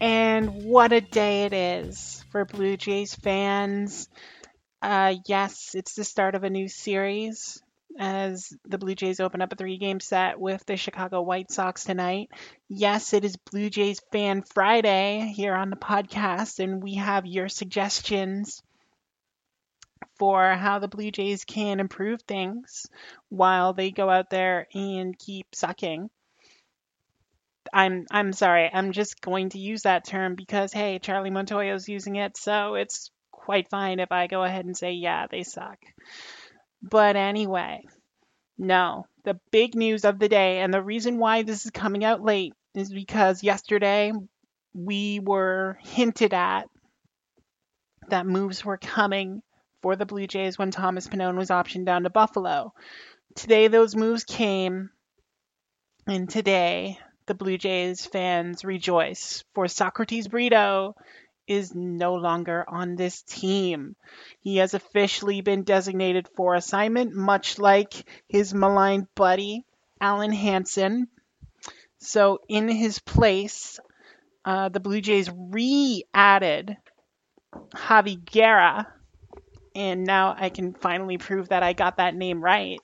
And what a day it is for Blue Jays fans. Uh, yes, it's the start of a new series as the Blue Jays open up a three game set with the Chicago White Sox tonight. Yes, it is Blue Jays Fan Friday here on the podcast, and we have your suggestions for how the Blue Jays can improve things while they go out there and keep sucking. I'm I'm sorry, I'm just going to use that term because hey, Charlie Montoyo's using it, so it's quite fine if I go ahead and say yeah, they suck. But anyway, no. The big news of the day and the reason why this is coming out late is because yesterday we were hinted at that moves were coming for the Blue Jays when Thomas Pannone was optioned down to Buffalo. Today those moves came and today the Blue Jays fans rejoice, for Socrates Brito is no longer on this team. He has officially been designated for assignment, much like his maligned buddy, Alen Hanson. So, in his place, uh, the Blue Jays re added Javy Guerra, and now I can finally prove that I got that name right.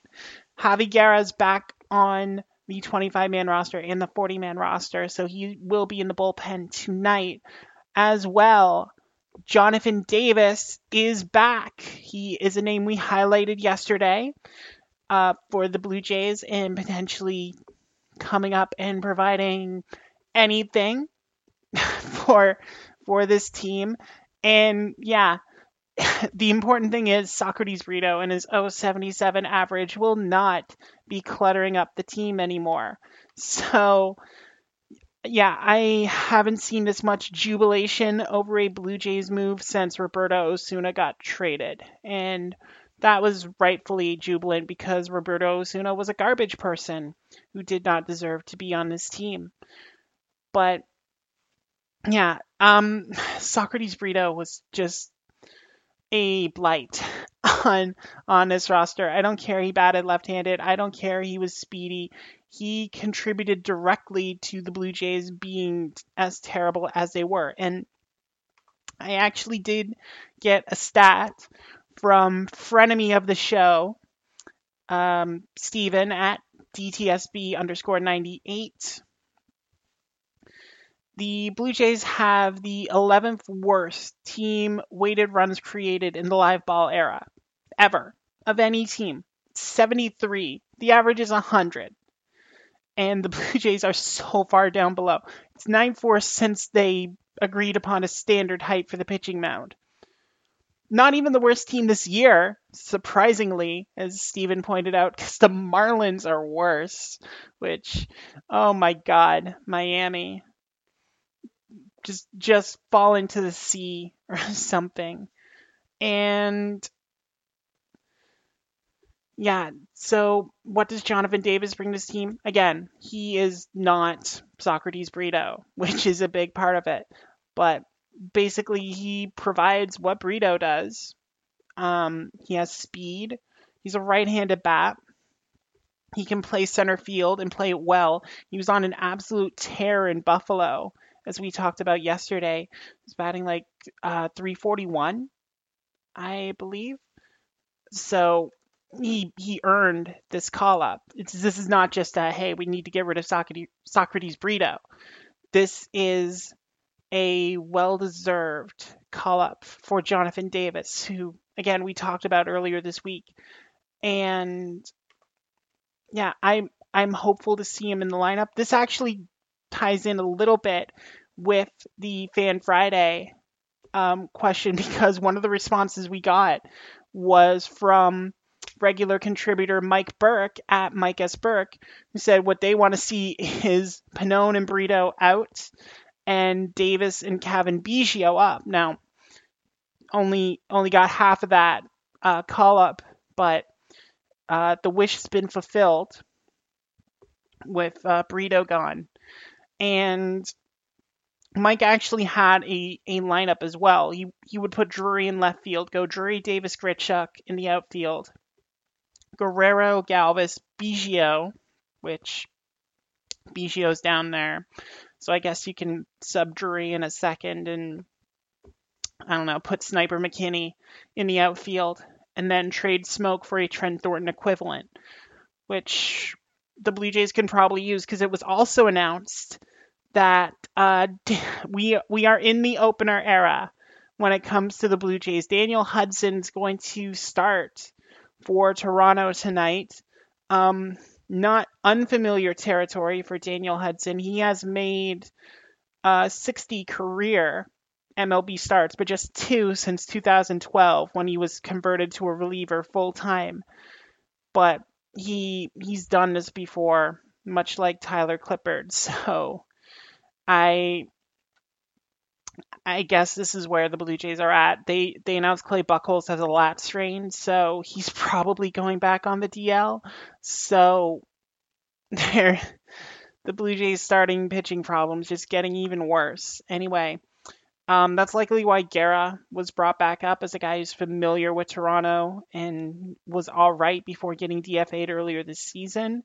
Javy Guerra is back on the 25 man roster and the 40 man roster. So he will be in the bullpen tonight as well. Jonathan Davis is back. He is a name we highlighted yesterday uh, for the Blue Jays and potentially coming up and providing anything for for this team. And yeah, the important thing is Socrates Brito and his 077 average will not be cluttering up the team anymore. So, yeah, I haven't seen this much jubilation over a Blue Jays move since Roberto Osuna got traded. And that was rightfully jubilant because Roberto Osuna was a garbage person who did not deserve to be on this team. But yeah, um, Socrates Brito was just a blight on on this roster. I don't care he batted left-handed. I don't care he was speedy. He contributed directly to the Blue Jays being as terrible as they were. And I actually did get a stat from frenemy of the show, um, Steven at DTSB underscore 98 the Blue Jays have the 11th worst team weighted runs created in the live ball era ever of any team. 73. The average is 100. And the Blue Jays are so far down below. It's 9 4 since they agreed upon a standard height for the pitching mound. Not even the worst team this year, surprisingly, as Steven pointed out, because the Marlins are worse. Which, oh my God, Miami just just fall into the sea or something. And yeah, so what does Jonathan Davis bring to this team? Again, he is not Socrates Brito, which is a big part of it. But basically, he provides what Brito does. Um, he has speed. He's a right-handed bat. He can play center field and play it well. He was on an absolute tear in Buffalo as we talked about yesterday, was batting like uh, 341, I believe. So he he earned this call up. It's, this is not just a hey, we need to get rid of Socrates, Socrates Brito. This is a well deserved call up for Jonathan Davis, who again we talked about earlier this week. And yeah, I'm I'm hopeful to see him in the lineup. This actually ties in a little bit with the Fan Friday um, question because one of the responses we got was from regular contributor Mike Burke at Mike S. Burke, who said what they want to see is Pannone and Brito out and Davis and Cavan Biggio up. Now, only only got half of that uh, call up, but uh, the wish has been fulfilled with uh, Brito gone, and Mike actually had a, a lineup as well. He he would put Drury in left field, go Drury, Davis, Grichuk in the outfield, Guerrero, Galvis, Biggio, which Biggio's down there, so I guess you can sub Drury in a second and I don't know, put Sniper McKinney in the outfield and then trade Smoak for a Trent Thornton equivalent, which the Blue Jays can probably use because it was also announced that uh, we we are in the opener era when it comes to the Blue Jays. Daniel Hudson's going to start for Toronto tonight. Um, not unfamiliar territory for Daniel Hudson. He has made uh, 60 career MLB starts, but just two since 2012 when he was converted to a reliever full time. But he he's done this before, much like Tyler Clippard. So I I guess this is where the Blue Jays are at. They they announced Clay Buchholz has a lat strain, so he's probably going back on the DL. So they're the Blue Jays starting pitching problems just getting even worse. Anyway, um, that's likely why Guerra was brought back up as a guy who's familiar with Toronto and was all right before getting DFA'd earlier this season.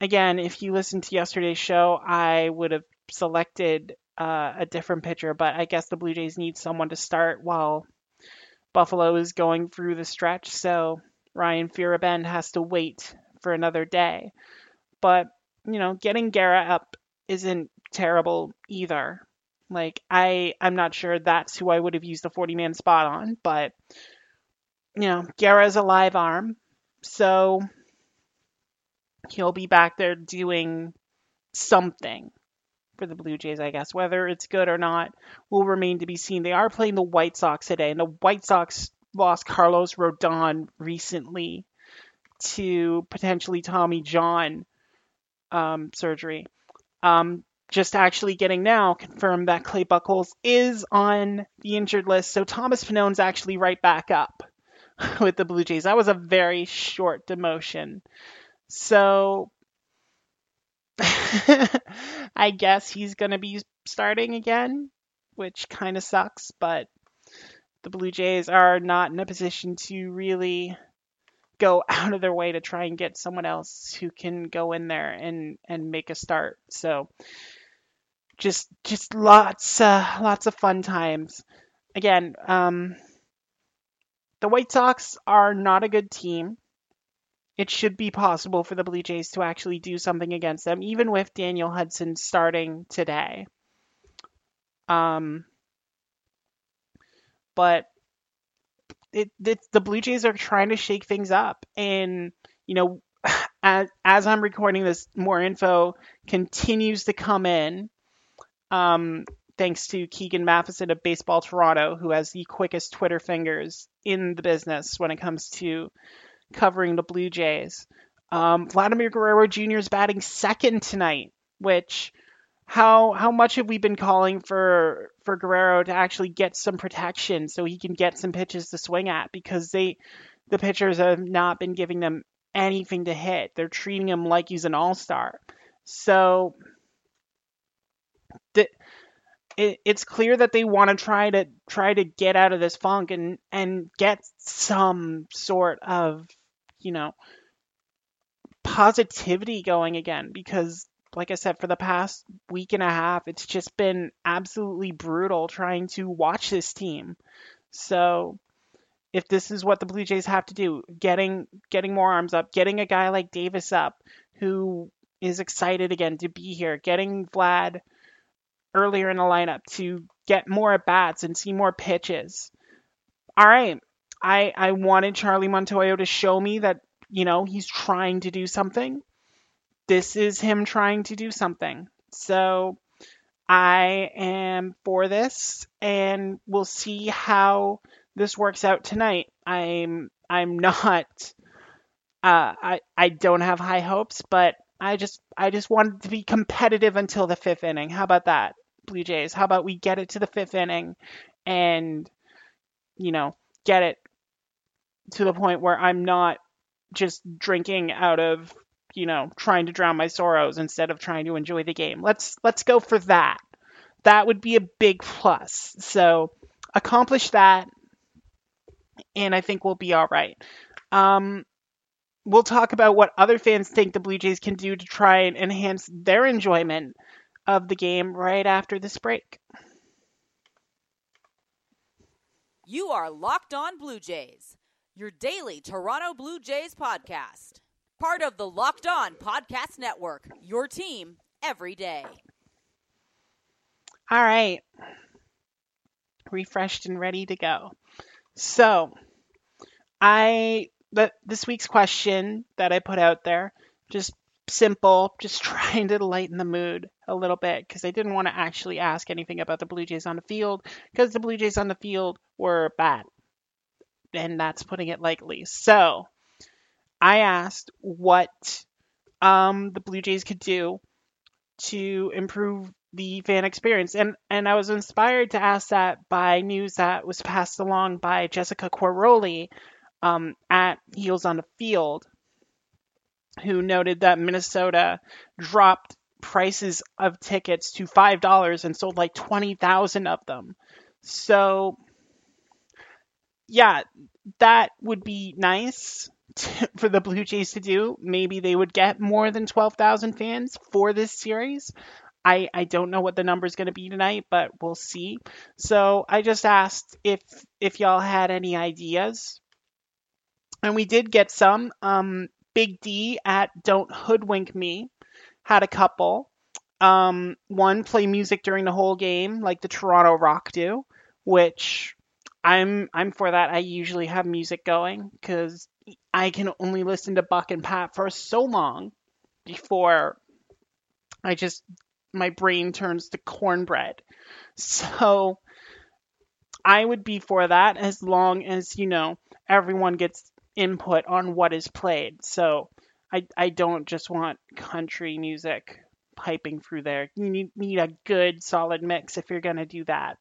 Again, if you listened to yesterday's show, I would have selected uh, a different pitcher, but I guess the Blue Jays need someone to start while Buffalo is going through the stretch. So Ryan Feierabend has to wait for another day. But, you know, getting Guerra up isn't terrible either. Like I I'm not sure that's who I would have used the 40 man spot on, but you know, Guerra's a live arm, so he'll be back there doing something for the Blue Jays, I guess. Whether it's good or not will remain to be seen. They are playing the White Sox today, and the White Sox lost Carlos Rodon recently to potentially Tommy John um, surgery. Um, just actually getting now confirmed that Clay Buchholz is on the injured list. So Thomas Pannone's actually right back up with the Blue Jays. That was a very short demotion. So I guess he's going to be starting again, which kind of sucks, but the Blue Jays are not in a position to really go out of their way to try and get someone else who can go in there and and make a start. So just just lots uh, lots of fun times. Again, um, the White Sox are not a good team. It should be possible for the Blue Jays to actually do something against them, even with Daniel Hudson starting today. Um, but it, it, the Blue Jays are trying to shake things up, and you know, as as I'm recording this, more info continues to come in um, thanks to Keegan Matheson of Baseball Toronto, who has the quickest Twitter fingers in the business when it comes to covering the Blue Jays. Um, Vladimir Guerrero Jr. is batting second tonight, which how how much have we been calling for for Guerrero to actually get some protection so he can get some pitches to swing at because they the pitchers have not been giving them anything to hit. They're treating him like he's an all-star. So the, it, it's clear that they want to try to try to get out of this funk and and get some sort of you know positivity going again because like I said for the past week and a half it's just been absolutely brutal trying to watch this team. So if this is what the Blue Jays have to do, getting getting more arms up, getting a guy like Davis up who is excited again to be here, getting Vlad earlier in the lineup to get more at bats and see more pitches. All right. I I wanted Charlie Montoyo to show me that, you know, he's trying to do something. This is him trying to do something. So I am for this and we'll see how this works out tonight. I'm I'm not uh, I I don't have high hopes, but I just I just wanted to be competitive until the fifth inning. How about that, Blue Jays? How about we get it to the fifth inning and you know, get it to the point where I'm not just drinking out of, you know, trying to drown my sorrows instead of trying to enjoy the game. Let's let's go for that. That would be a big plus. So accomplish that and I think we'll be all right. Um, we'll talk about what other fans think the Blue Jays can do to try and enhance their enjoyment of the game right after this break. You are Locked On Blue Jays, your daily Toronto Blue Jays podcast. Part of the Locked On Podcast Network, your team every day. All right. Refreshed and ready to go. So, I the this week's question that I put out there, just simple, just trying to lighten the mood a little bit because I didn't want to actually ask anything about the Blue Jays on the field because the Blue Jays on the field were bad. And that's putting it lightly. So, I asked what um, the Blue Jays could do to improve the fan experience. And and I was inspired to ask that by news that was passed along by Jessica Quiroli um, at Heels on the Field, who noted that Minnesota dropped prices of tickets to five dollars and sold like twenty thousand of them. So yeah, that would be nice to, for the Blue Jays to do. Maybe they would get more than 12,000 fans for this series. I, I don't know what the number is going to be tonight, but we'll see. So I just asked if if y'all had any ideas, and we did get some. Um, Big D at Don't Hoodwink Me had a couple. Um, one play music during the whole game, like the Toronto Rock do, which I'm I'm for that. I usually have music going because I can only listen to Buck and Pat for so long before I just my brain turns to cornbread. So I would be for that as long as, you know, everyone gets input on what is played. So I, I don't just want country music piping through there. You need, need a good solid mix if you're to do that.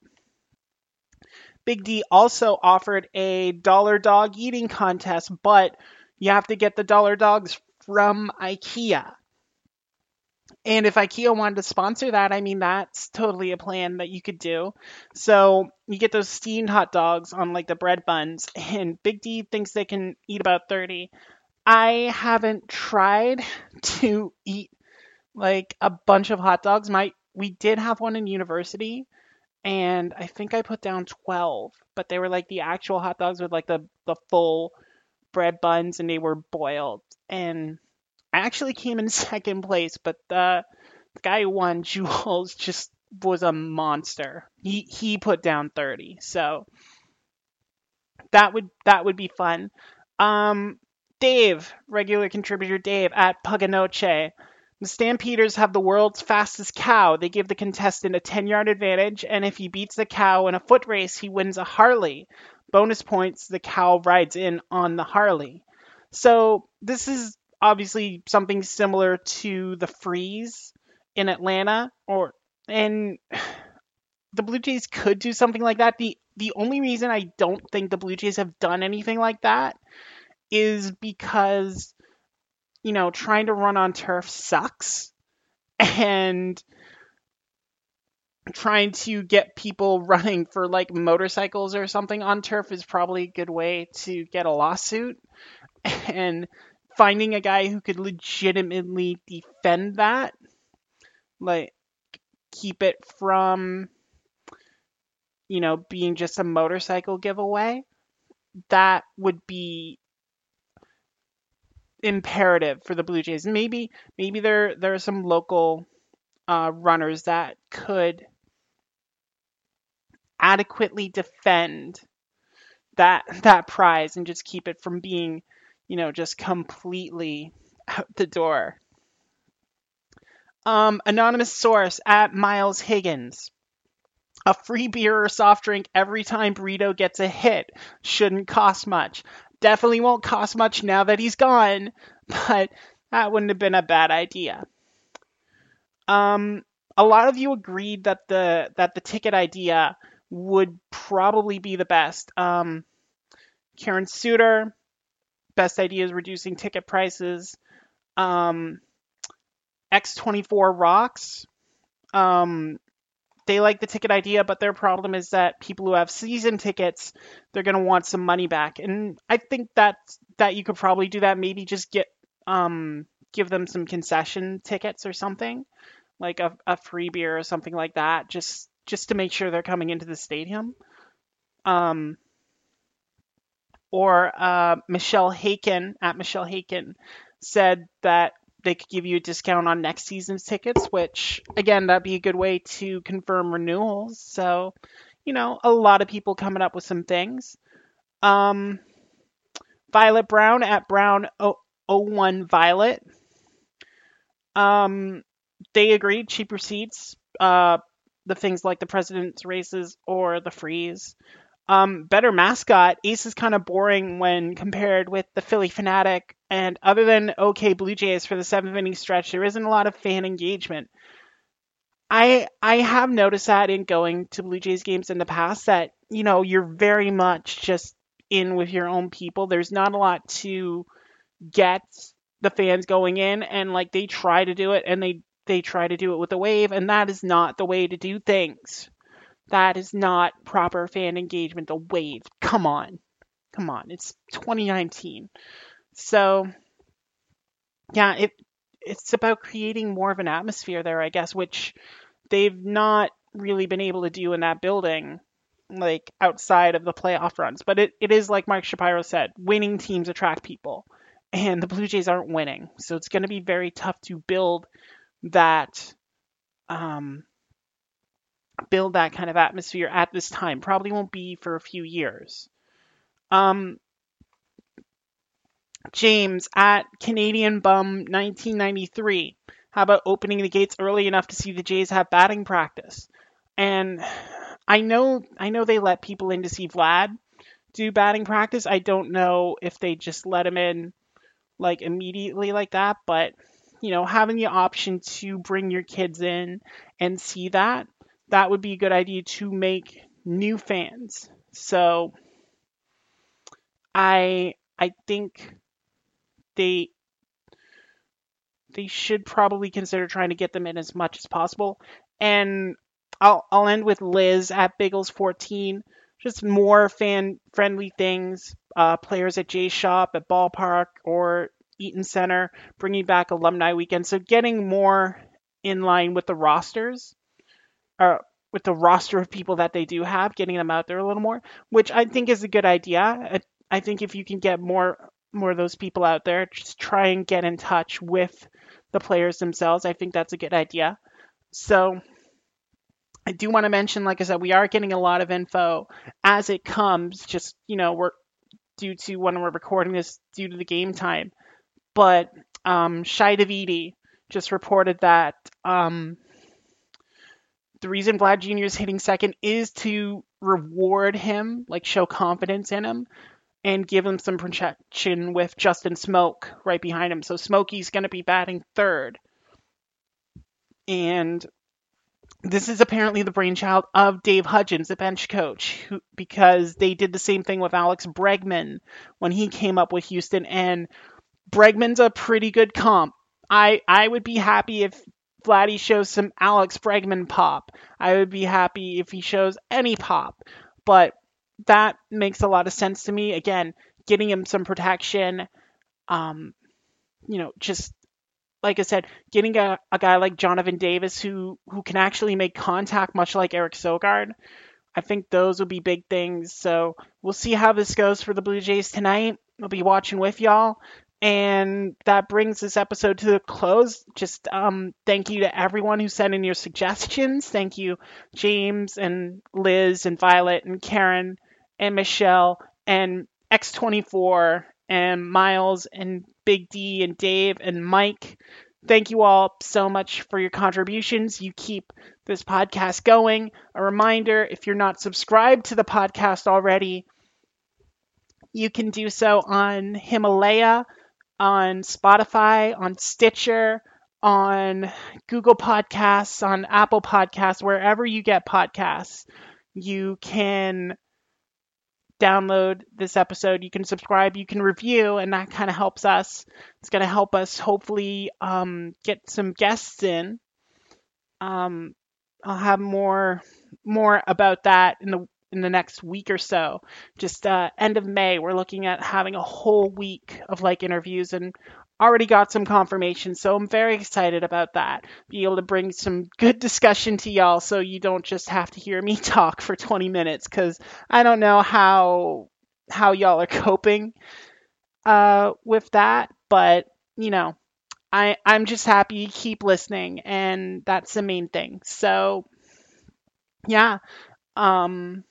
Big D also offered a dollar dog eating contest, but you have to get the dollar dogs from IKEA. And if IKEA wanted to sponsor that, I mean, that's totally a plan that you could do. So you get those steamed hot dogs on like the bread buns, and Big D thinks they can eat about 30. I haven't tried to eat like a bunch of hot dogs. My we did have one in university, and I think I put down 12, but they were like the actual hot dogs with like the the full bread buns, and they were boiled. And I actually came in second place, but the, the guy who won, Jules, just was a monster. He he put down 30. So that would that would be fun. Um Dave, regular contributor Dave at Puganoche. The Stampeders have the world's fastest cow. They give the contestant a 10 yard advantage, and if he beats the cow in a foot race, he wins a Harley. Bonus points, the cow rides in on the Harley. So, this is obviously something similar to the freeze in Atlanta or and the Blue Jays could do something like that. The the only reason I don't think the Blue Jays have done anything like that is because you know, trying to run on turf sucks and trying to get people running for like motorcycles or something on turf is probably a good way to get a lawsuit. And finding a guy who could legitimately defend that, like keep it from, you know, being just a motorcycle giveaway, that would be imperative for the Blue Jays. Maybe maybe there there are some local uh, runners that could adequately defend that that prize and just keep it from being you know, just completely out the door. Um, anonymous source at Miles Higgins. A free beer or soft drink every time Burrito gets a hit shouldn't cost much. Definitely won't cost much now that he's gone, but that wouldn't have been a bad idea. Um, a lot of you agreed that the that the ticket idea would probably be the best. Um, Karen Suter, best idea is reducing ticket prices. Um, X24 Rocks, um, they like the ticket idea, but their problem is that people who have season tickets, they're going to want some money back. And I think that that you could probably do that. Maybe just get um, give them some concession tickets or something, like a, a free beer or something like that, just just to make sure they're coming into the stadium. Um, or uh, Michelle Haken at Michelle Haken said that they could give you a discount on next season's tickets, which again, that'd be a good way to confirm renewals. So, you know, a lot of people coming up with some things. Um, Violet Brown at Brown 01 Violet. Um, they agreed cheaper seats, uh, the things like the president's races or the freeze. Um, better mascot. Ace is kind of boring when compared with the Philly Phanatic, and other than OK Blue Jays for the seventh inning stretch, there isn't a lot of fan engagement. I I have noticed that in going to Blue Jays games in the past that you know you're very much just in with your own people. There's not a lot to get the fans going in, and like they try to do it, and they they try to do it with a wave, and that is not the way to do things. That is not proper fan engagement. The wave. Come on. Come on. It's 2019. So, yeah, it it's about creating more of an atmosphere there, I guess, which they've not really been able to do in that building, like outside of the playoff runs. But it, it is like Mark Shapiro said, winning teams attract people. And the Blue Jays aren't winning. So it's going to be very tough to build that um, build that kind of atmosphere at this time. Probably won't be for a few years. Um, James at Canadian Bum 1993. How about opening the gates early enough to see the Jays have batting practice? And I know I know they let people in to see Vlad do batting practice. I don't know if they just let him in like immediately like that, but you know, having the option to bring your kids in and see that that would be a good idea to make new fans. So I I think they they should probably consider trying to get them in as much as possible. And I'll I'll end with Liz at Biggles 14. Just more fan friendly things. Uh, players at J Shop, at Ballpark, or Eaton Center, bringing back alumni weekend. So getting more in line with the rosters or with the roster of people that they do have, getting them out there a little more, which I think is a good idea. I think if you can get more more of those people out there, just try and get in touch with the players themselves. I think that's a good idea. So I do want to mention, like I said, we are getting a lot of info as it comes. Just you know, we're due to when we're recording this due to the game time. But um, Shi Davidi just reported that um, the reason Vlad Jr. is hitting second is to reward him, like show confidence in him, and give him some protection with Justin Smoak right behind him. So Smokey's going to be batting third. And this is apparently the brainchild of Dave Hudgens, the bench coach, who, because they did the same thing with Alex Bregman when he came up with Houston. And Bregman's a pretty good comp. I, I would be happy if Vladdy shows some Alex Bregman pop. I would be happy if he shows any pop. But that makes a lot of sense to me. Again, getting him some protection, um, you know, just like I said, getting a, a guy like Jonathan Davis who who can actually make contact, much like Eric Sogard. I think those will be big things. So we'll see how this goes for the Blue Jays tonight. I'll be watching with y'all. And that brings this episode to a close. Just um, thank you to everyone who sent in your suggestions. Thank you, James and Liz and Violet and Karen and Michelle and X24 and Miles and Big D and Dave and Mike. Thank you all so much for your contributions. You keep this podcast going. A reminder if you're not subscribed to the podcast already, you can do so on Himalaya on Spotify, on Stitcher, on Google Podcasts, on Apple Podcasts, wherever you get podcasts. you can download this episode, you can subscribe, you can review, and that kind of helps us. It's going to help us hopefully um, get some guests in. Um, I'll have more more about that in the in the next week or so. Just uh, end of May, we're looking at having a whole week of like interviews and already got some confirmation. So I'm very excited about that. Be able to bring some good discussion to y'all so you don't just have to hear me talk for 20 minutes cuz I don't know how how y'all are coping uh with that, but you know, I I'm just happy you keep listening and that's the main thing. So yeah, um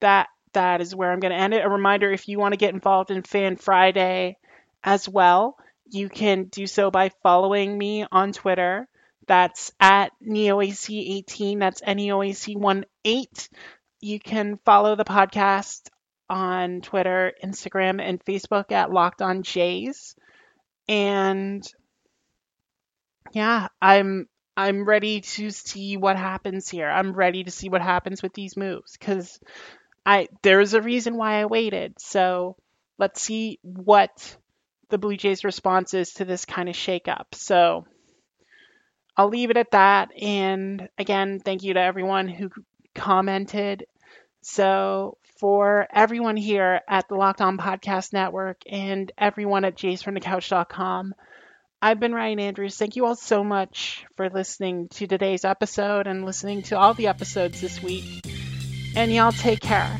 that that is where I'm going to end it. A reminder if you want to get involved in Fan Friday, as well. You can do so by following me on Twitter. That's at NeoAC18. That's NEOAC18. You can follow the podcast on Twitter, Instagram, and Facebook at Locked On Jays. And yeah, I'm I'm ready to see what happens here. I'm ready to see what happens with these moves because I there's a reason why I waited. So let's see what the Blue Jays' responses to this kind of shakeup. So I'll leave it at that. And again, thank you to everyone who commented. So for everyone here at the Locked On Podcast Network and everyone at jaysfromthecouch.com, I've been Ryan Andrews. Thank you all so much for listening to today's episode and listening to all the episodes this week. And y'all take care.